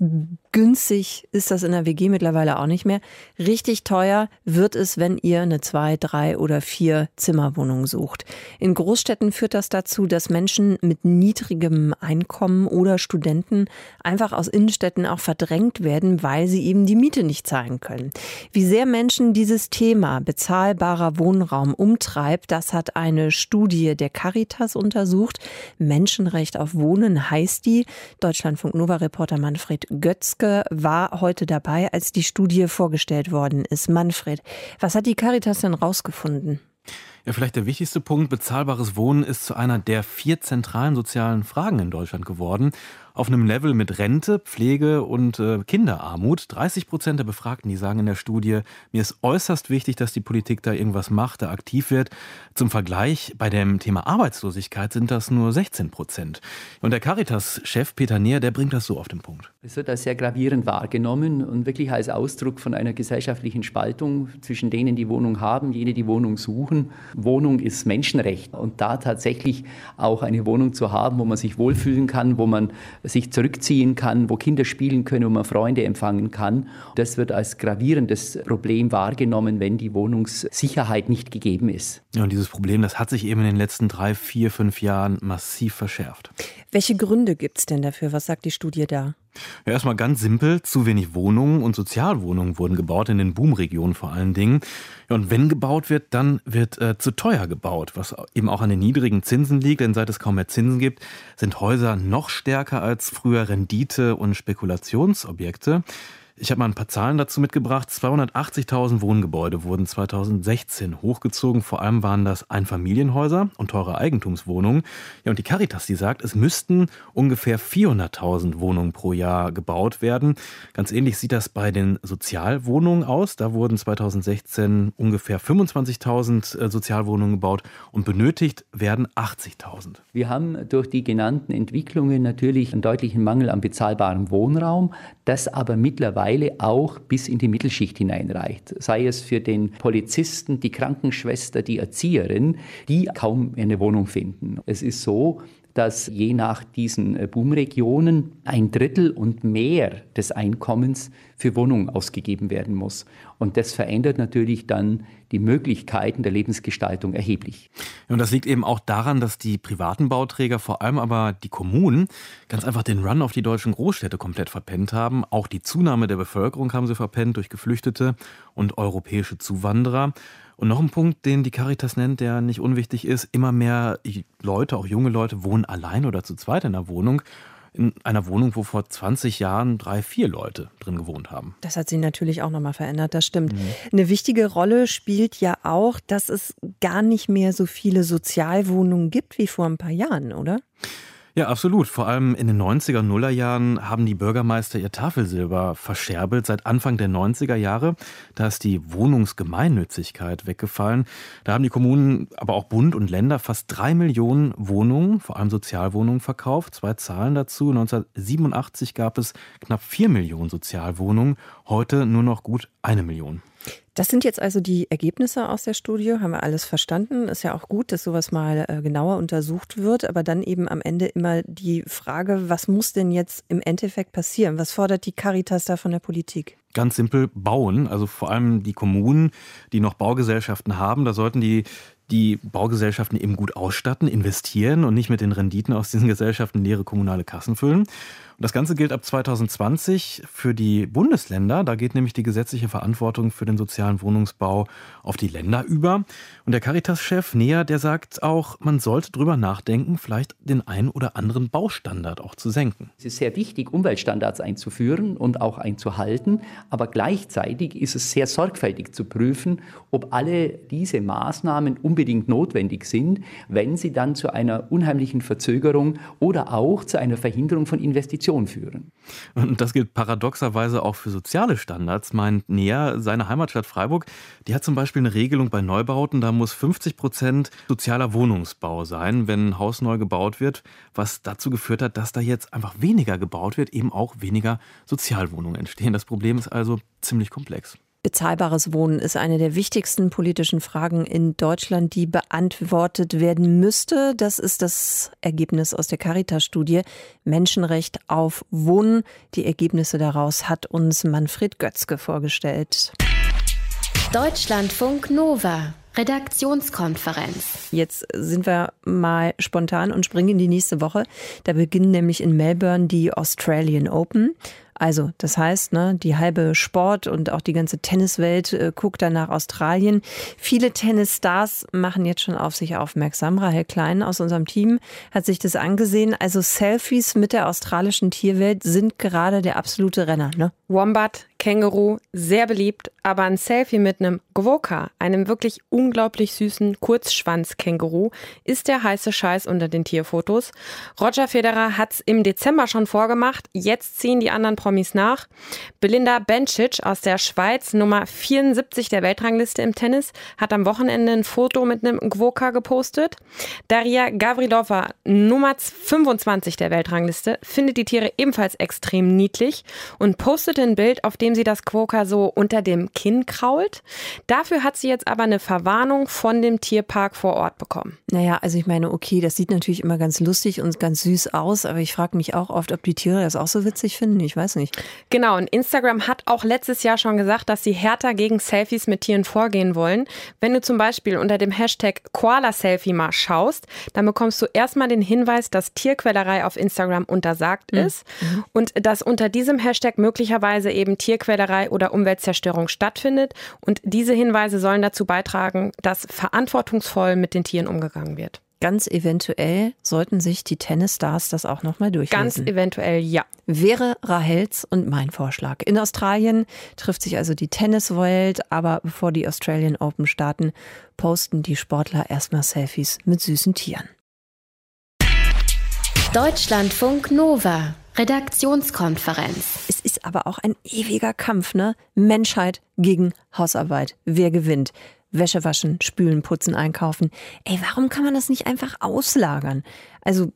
günstig ist das in der WG mittlerweile auch nicht mehr. Richtig teuer wird es, wenn ihr eine zwei, drei oder vier Zimmerwohnung sucht. In Großstädten führt das dazu, dass Menschen mit niedrigem Einkommen oder Studenten einfach aus Innenstädten auch verdrängt werden, weil sie eben die Miete nicht zahlen können. Wie sehr Menschen dieses Thema bezahlbarer Wohnraum umtreibt, das hat eine Studie der Caritas untersucht. Menschenrecht auf Wohnen heißt die. Deutschlandfunk Nova Reporter Manfred Götzke Funke war heute dabei, als die Studie vorgestellt worden ist. Manfred, was hat die Caritas denn rausgefunden? Ja, vielleicht der wichtigste Punkt, bezahlbares Wohnen ist zu einer der vier zentralen sozialen Fragen in Deutschland geworden auf einem Level mit Rente, Pflege und äh, Kinderarmut. 30 Prozent der Befragten, die sagen in der Studie, mir ist äußerst wichtig, dass die Politik da irgendwas macht, da aktiv wird. Zum Vergleich, bei dem Thema Arbeitslosigkeit sind das nur 16 Prozent. Und der Caritas-Chef Peter Neher, der bringt das so auf den Punkt. Es wird als sehr gravierend wahrgenommen und wirklich als Ausdruck von einer gesellschaftlichen Spaltung zwischen denen, die Wohnung haben, jene, die Wohnung suchen. Wohnung ist Menschenrecht und da tatsächlich auch eine Wohnung zu haben, wo man sich wohlfühlen kann, wo man sich zurückziehen kann, wo Kinder spielen können, wo man Freunde empfangen kann. Das wird als gravierendes Problem wahrgenommen, wenn die Wohnungssicherheit nicht gegeben ist. Ja, und dieses Problem, das hat sich eben in den letzten drei, vier, fünf Jahren massiv verschärft. Welche Gründe gibt es denn dafür? Was sagt die Studie da? Ja, erstmal ganz simpel, zu wenig Wohnungen und Sozialwohnungen wurden gebaut, in den Boomregionen vor allen Dingen. Und wenn gebaut wird, dann wird äh, zu teuer gebaut, was eben auch an den niedrigen Zinsen liegt, denn seit es kaum mehr Zinsen gibt, sind Häuser noch stärker als früher Rendite- und Spekulationsobjekte. Ich habe mal ein paar Zahlen dazu mitgebracht. 280.000 Wohngebäude wurden 2016 hochgezogen. Vor allem waren das Einfamilienhäuser und teure Eigentumswohnungen. Ja, und die Caritas, die sagt, es müssten ungefähr 400.000 Wohnungen pro Jahr gebaut werden. Ganz ähnlich sieht das bei den Sozialwohnungen aus. Da wurden 2016 ungefähr 25.000 äh, Sozialwohnungen gebaut und benötigt werden 80.000. Wir haben durch die genannten Entwicklungen natürlich einen deutlichen Mangel an bezahlbarem Wohnraum, das aber mittlerweile mittlerweile auch bis in die Mittelschicht hineinreicht. Sei es für den Polizisten, die Krankenschwester, die Erzieherin, die kaum eine Wohnung finden. Es ist so, dass je nach diesen äh, Boomregionen ein Drittel und mehr des Einkommens für Wohnungen ausgegeben werden muss. Und das verändert natürlich dann die Möglichkeiten der Lebensgestaltung erheblich. Und das liegt eben auch daran, dass die privaten Bauträger, vor allem aber die Kommunen, ganz einfach den Run auf die deutschen Großstädte komplett verpennt haben. Auch die Zunahme der Bevölkerung haben sie verpennt durch Geflüchtete und europäische Zuwanderer. Und noch ein Punkt, den die Caritas nennt, der nicht unwichtig ist, immer mehr Leute, auch junge Leute, wohnen allein oder zu zweit in einer Wohnung. In einer Wohnung, wo vor 20 Jahren drei, vier Leute drin gewohnt haben. Das hat sich natürlich auch nochmal verändert, das stimmt. Mhm. Eine wichtige Rolle spielt ja auch, dass es gar nicht mehr so viele Sozialwohnungen gibt wie vor ein paar Jahren, oder? Ja, absolut. Vor allem in den 90er, Nuller Jahren haben die Bürgermeister ihr Tafelsilber verscherbelt. Seit Anfang der 90er Jahre, da ist die Wohnungsgemeinnützigkeit weggefallen. Da haben die Kommunen, aber auch Bund und Länder fast drei Millionen Wohnungen, vor allem Sozialwohnungen verkauft. Zwei Zahlen dazu. 1987 gab es knapp vier Millionen Sozialwohnungen, heute nur noch gut eine Million. Das sind jetzt also die Ergebnisse aus der Studie, haben wir alles verstanden. Ist ja auch gut, dass sowas mal äh, genauer untersucht wird, aber dann eben am Ende immer die Frage, was muss denn jetzt im Endeffekt passieren? Was fordert die Caritas da von der Politik? Ganz simpel bauen, also vor allem die Kommunen, die noch Baugesellschaften haben, da sollten die die Baugesellschaften eben gut ausstatten, investieren und nicht mit den Renditen aus diesen Gesellschaften leere kommunale Kassen füllen. Und das Ganze gilt ab 2020 für die Bundesländer. Da geht nämlich die gesetzliche Verantwortung für den sozialen Wohnungsbau auf die Länder über. Und der Caritas-Chef Näher, der sagt auch, man sollte drüber nachdenken, vielleicht den einen oder anderen Baustandard auch zu senken. Es ist sehr wichtig, Umweltstandards einzuführen und auch einzuhalten. Aber gleichzeitig ist es sehr sorgfältig zu prüfen, ob alle diese Maßnahmen unbedingt notwendig sind, wenn sie dann zu einer unheimlichen Verzögerung oder auch zu einer Verhinderung von Investitionen Korruption führen. Und das gilt paradoxerweise auch für soziale Standards, meint Näher. Seine Heimatstadt Freiburg, die hat zum Beispiel eine Regelung bei Neubauten, da muss 50 Prozent sozialer Wohnungsbau sein, wenn ein Haus neu gebaut wird, was dazu geführt hat, dass da jetzt einfach weniger gebaut wird, eben auch weniger Sozialwohnungen entstehen. Das Problem ist also ziemlich komplex. Bezahlbares Wohnen ist eine der wichtigsten politischen Fragen in Deutschland, die beantwortet werden müsste. Das ist das Ergebnis aus der Caritas-Studie Menschenrecht auf Wohnen. Die Ergebnisse daraus hat uns Manfred Götzke vorgestellt. Deutschlandfunk Nova. Redaktionskonferenz. Jetzt sind wir mal spontan und springen in die nächste Woche. Da beginnen nämlich in Melbourne die Australian Open. Also, das heißt, ne, die halbe Sport und auch die ganze Tenniswelt äh, guckt dann nach Australien. Viele Tennisstars machen jetzt schon auf sich aufmerksam. Rahel Klein aus unserem Team hat sich das angesehen. Also Selfies mit der australischen Tierwelt sind gerade der absolute Renner. Ne? Wombat, Känguru, sehr beliebt, aber ein Selfie mit einem Gwoka, einem wirklich unglaublich süßen Kurzschwanz-Känguru, ist der heiße Scheiß unter den Tierfotos. Roger Federer hat's im Dezember schon vorgemacht, jetzt ziehen die anderen Promis nach. Belinda Bencic aus der Schweiz, Nummer 74 der Weltrangliste im Tennis, hat am Wochenende ein Foto mit einem Gwoka gepostet. Daria Gavrilova, Nummer 25 der Weltrangliste, findet die Tiere ebenfalls extrem niedlich und postete ein Bild, auf dem nachdem sie das Quokka so unter dem Kinn krault. Dafür hat sie jetzt aber eine Verwarnung von dem Tierpark vor Ort bekommen. Naja, also ich meine, okay, das sieht natürlich immer ganz lustig und ganz süß aus, aber ich frage mich auch oft, ob die Tiere das auch so witzig finden. Ich weiß nicht. Genau, und Instagram hat auch letztes Jahr schon gesagt, dass sie härter gegen Selfies mit Tieren vorgehen wollen. Wenn du zum Beispiel unter dem Hashtag Koala-Selfie mal schaust, dann bekommst du erstmal den Hinweis, dass Tierquälerei auf Instagram untersagt mhm. ist und dass unter diesem Hashtag möglicherweise eben Tierquälerei oder Umweltzerstörung stattfindet. Und diese Hinweise sollen dazu beitragen, dass verantwortungsvoll mit den Tieren umgegangen wird. Ganz eventuell sollten sich die Tennisstars das auch nochmal durchlesen. Ganz eventuell, ja. Wäre Rahels und mein Vorschlag. In Australien trifft sich also die Tenniswelt, aber bevor die Australian Open starten, posten die Sportler erstmal Selfies mit süßen Tieren. Deutschlandfunk Nova. Redaktionskonferenz. Es ist aber auch ein ewiger Kampf, ne? Menschheit gegen Hausarbeit. Wer gewinnt? Wäsche waschen, spülen, putzen, einkaufen. Ey, warum kann man das nicht einfach auslagern? Also,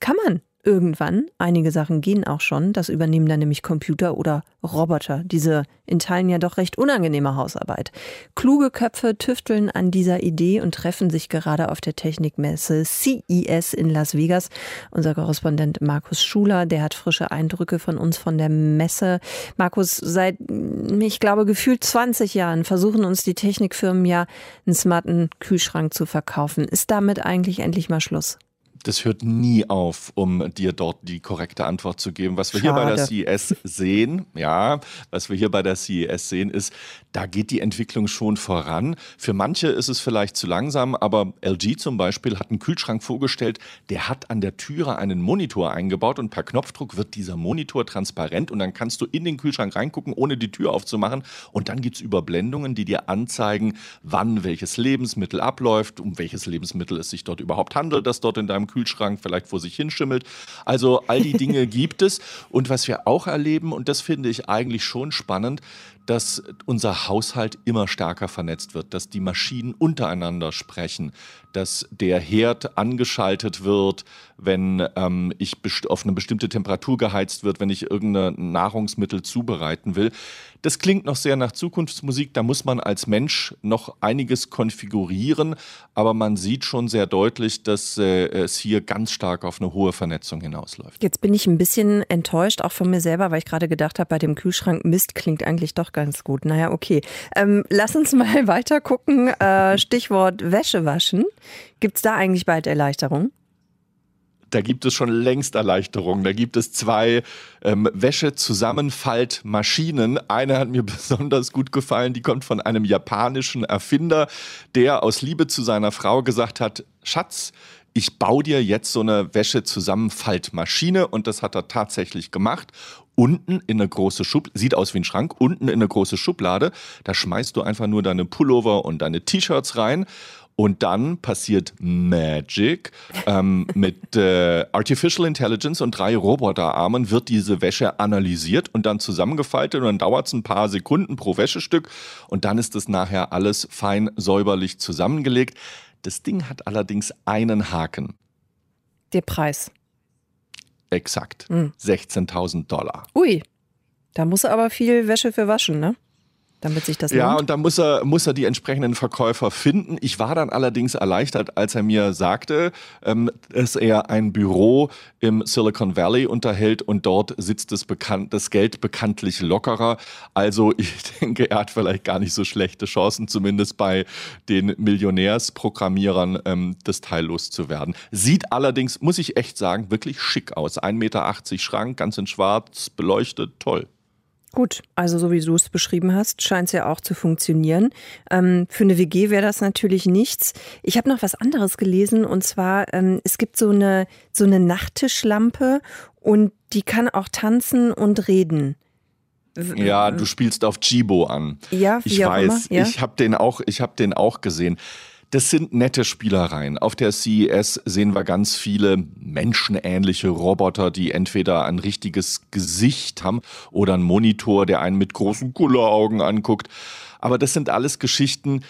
kann man irgendwann. Einige Sachen gehen auch schon. Das übernehmen dann nämlich Computer oder Roboter. Diese in Teilen ja doch recht unangenehme Hausarbeit. Kluge Köpfe tüfteln an dieser Idee und treffen sich gerade auf der Technikmesse CES in Las Vegas. Unser Korrespondent Markus Schuler, der hat frische Eindrücke von uns von der Messe. Markus, seit, ich glaube, gefühlt 20 Jahren versuchen uns die Technikfirmen ja, einen smarten Kühlschrank zu verkaufen. Ist damit eigentlich endlich mal Schluss? Das hört nie auf, um dir dort die korrekte Antwort zu geben. Was wir Schade. hier bei der CES sehen, ja, was wir hier bei der CES sehen, ist, da geht die Entwicklung schon voran. Für manche ist es vielleicht zu langsam, aber LG zum Beispiel hat einen Kühlschrank vorgestellt, der hat an der Türe einen Monitor eingebaut und per Knopfdruck wird dieser Monitor transparent und dann kannst du in den Kühlschrank reingucken, ohne die Tür aufzumachen. Und dann gibt es Überblendungen, die dir anzeigen, wann welches Lebensmittel abläuft, um welches Lebensmittel es sich dort überhaupt handelt, das dort in deinem Kühlschrank vielleicht vor sich hinschimmelt. Also all die Dinge *laughs* gibt es. Und was wir auch erleben, und das finde ich eigentlich schon spannend, dass unser Haushalt immer stärker vernetzt wird, dass die Maschinen untereinander sprechen, dass der Herd angeschaltet wird, wenn ähm, ich auf eine bestimmte Temperatur geheizt wird, wenn ich irgendein Nahrungsmittel zubereiten will. Das klingt noch sehr nach Zukunftsmusik. Da muss man als Mensch noch einiges konfigurieren, aber man sieht schon sehr deutlich, dass äh, es hier ganz stark auf eine hohe Vernetzung hinausläuft. Jetzt bin ich ein bisschen enttäuscht, auch von mir selber, weil ich gerade gedacht habe, bei dem Kühlschrank Mist klingt eigentlich doch ganz gut. Naja, okay. Ähm, lass uns *laughs* mal weiter gucken. Äh, Stichwort Wäsche waschen. Gibt es da eigentlich bald Erleichterung? da gibt es schon längst Erleichterungen. Da gibt es zwei ähm, Wäschezusammenfaltmaschinen. Eine hat mir *laughs* besonders gut gefallen, die kommt von einem japanischen Erfinder, der aus Liebe zu seiner Frau gesagt hat, Schatz, ich baue dir jetzt so eine Wäschezusammenfaltmaschine und das hat er tatsächlich gemacht. Unten in eine große Schublade, sieht aus wie ein Schrank, unten in eine große Schublade, da schmeißt du einfach nur deine Pullover und deine T-Shirts rein und dann passiert Magic. Ähm, *laughs* mit äh, Artificial Intelligence und drei Roboterarmen wird diese Wäsche analysiert und dann zusammengefaltet und dann dauert es ein paar Sekunden pro Wäschestück und dann ist es nachher alles fein säuberlich zusammengelegt. Das Ding hat allerdings einen Haken. Der Preis. Exakt. Mhm. 16.000 Dollar. Ui, da muss er aber viel Wäsche für waschen, ne? Damit sich das lohnt? Ja, und da muss er, muss er die entsprechenden Verkäufer finden. Ich war dann allerdings erleichtert, als er mir sagte, ähm, dass er ein Büro im Silicon Valley unterhält und dort sitzt das, bekannt, das Geld bekanntlich lockerer. Also *laughs* ich denke, er hat vielleicht gar nicht so schlechte Chancen, zumindest bei den Millionärsprogrammierern ähm, das Teil loszuwerden. Sieht allerdings, muss ich echt sagen, wirklich schick aus. 1,80 Meter Schrank, ganz in schwarz, beleuchtet, toll. Gut, also so wie du es beschrieben hast, scheint es ja auch zu funktionieren. Ähm, für eine WG wäre das natürlich nichts. Ich habe noch was anderes gelesen und zwar, ähm, es gibt so eine, so eine Nachttischlampe und die kann auch tanzen und reden. Ja, du spielst auf Chibo an. Ja, wie ich auch weiß. Immer, ja? Ich habe den auch, ich habe den auch gesehen. Das sind nette Spielereien. Auf der CES sehen wir ganz viele menschenähnliche Roboter, die entweder ein richtiges Gesicht haben oder einen Monitor, der einen mit großen Kulleraugen anguckt. Aber das sind alles Geschichten,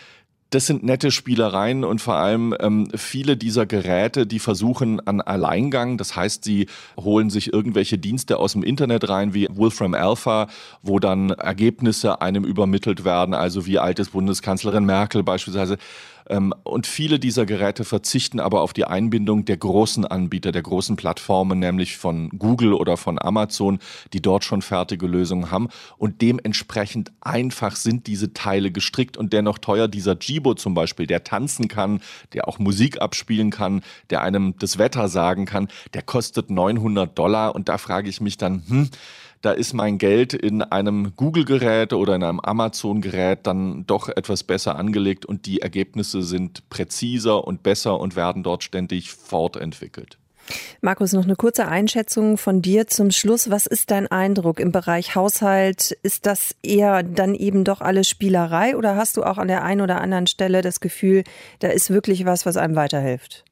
das sind nette Spielereien und vor allem ähm, viele dieser Geräte, die versuchen an Alleingang. Das heißt, sie holen sich irgendwelche Dienste aus dem Internet rein, wie Wolfram Alpha, wo dann Ergebnisse einem übermittelt werden, also wie altes Bundeskanzlerin Merkel beispielsweise und viele dieser Geräte verzichten aber auf die Einbindung der großen Anbieter, der großen Plattformen, nämlich von Google oder von Amazon, die dort schon fertige Lösungen haben. Und dementsprechend einfach sind diese Teile gestrickt und dennoch teuer. Dieser Jibo zum Beispiel, der tanzen kann, der auch Musik abspielen kann, der einem das Wetter sagen kann, der kostet 900 Dollar. Und da frage ich mich dann, hm, da ist mein Geld in einem Google-Gerät oder in einem Amazon-Gerät dann doch etwas besser angelegt und die Ergebnisse sind präziser und besser und werden dort ständig fortentwickelt. Markus, noch eine kurze Einschätzung von dir zum Schluss. Was ist dein Eindruck im Bereich Haushalt? Ist das eher dann eben doch alles Spielerei oder hast du auch an der einen oder anderen Stelle das Gefühl, da ist wirklich was, was einem weiterhilft?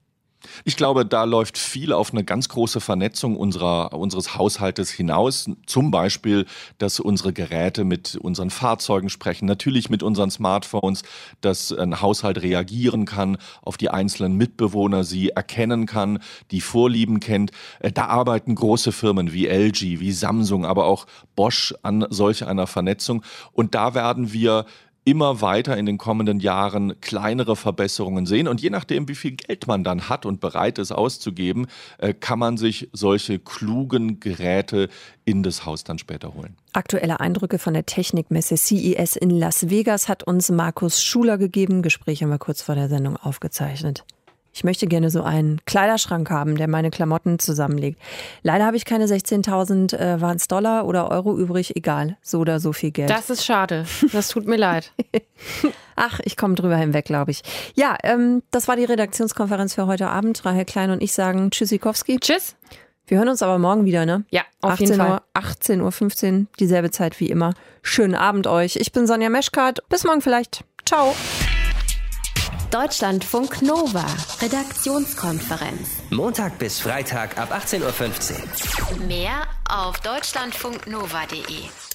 Ich glaube, da läuft viel auf eine ganz große Vernetzung unserer, unseres Haushaltes hinaus. Zum Beispiel, dass unsere Geräte mit unseren Fahrzeugen sprechen, natürlich mit unseren Smartphones, dass ein Haushalt reagieren kann auf die einzelnen Mitbewohner, sie erkennen kann, die Vorlieben kennt. Äh, da arbeiten große Firmen wie LG, wie Samsung, aber auch Bosch an solch einer Vernetzung. Und da werden wir immer weiter in den kommenden Jahren kleinere Verbesserungen sehen. Und je nachdem, wie viel Geld man dann hat und bereit ist auszugeben, äh, kann man sich solche klugen Geräte in das Haus dann später holen. Aktuelle Eindrücke von der Technikmesse CES in Las Vegas hat uns Markus Schuler gegeben. Gespräch haben wir kurz vor der Sendung aufgezeichnet. Ich möchte gerne so einen Kleiderschrank haben, der meine Klamotten zusammenlegt. Leider habe ich keine 16.000 äh, waren es Dollar oder Euro übrig, egal, so oder so viel Geld. Das ist schade. Das tut mir leid. *laughs* Ach, ich komme drüber hinweg, glaube ich. Ja, ähm, das war die Redaktionskonferenz für heute Abend. Rahel Klein und ich sagen Tschüssikowski. Tschüss. Wir hören uns aber morgen wieder, ne? Ja, auf 18 jeden Fall. Uhr, 18 Uhr 15, dieselbe Zeit wie immer. Schönen Abend euch. Ich bin Sonja Meschkat. Bis morgen vielleicht. Ciao. Deutschlandfunk Nova, Redaktionskonferenz. Montag bis Freitag ab 18.15 Uhr. Mehr auf deutschlandfunknova.de.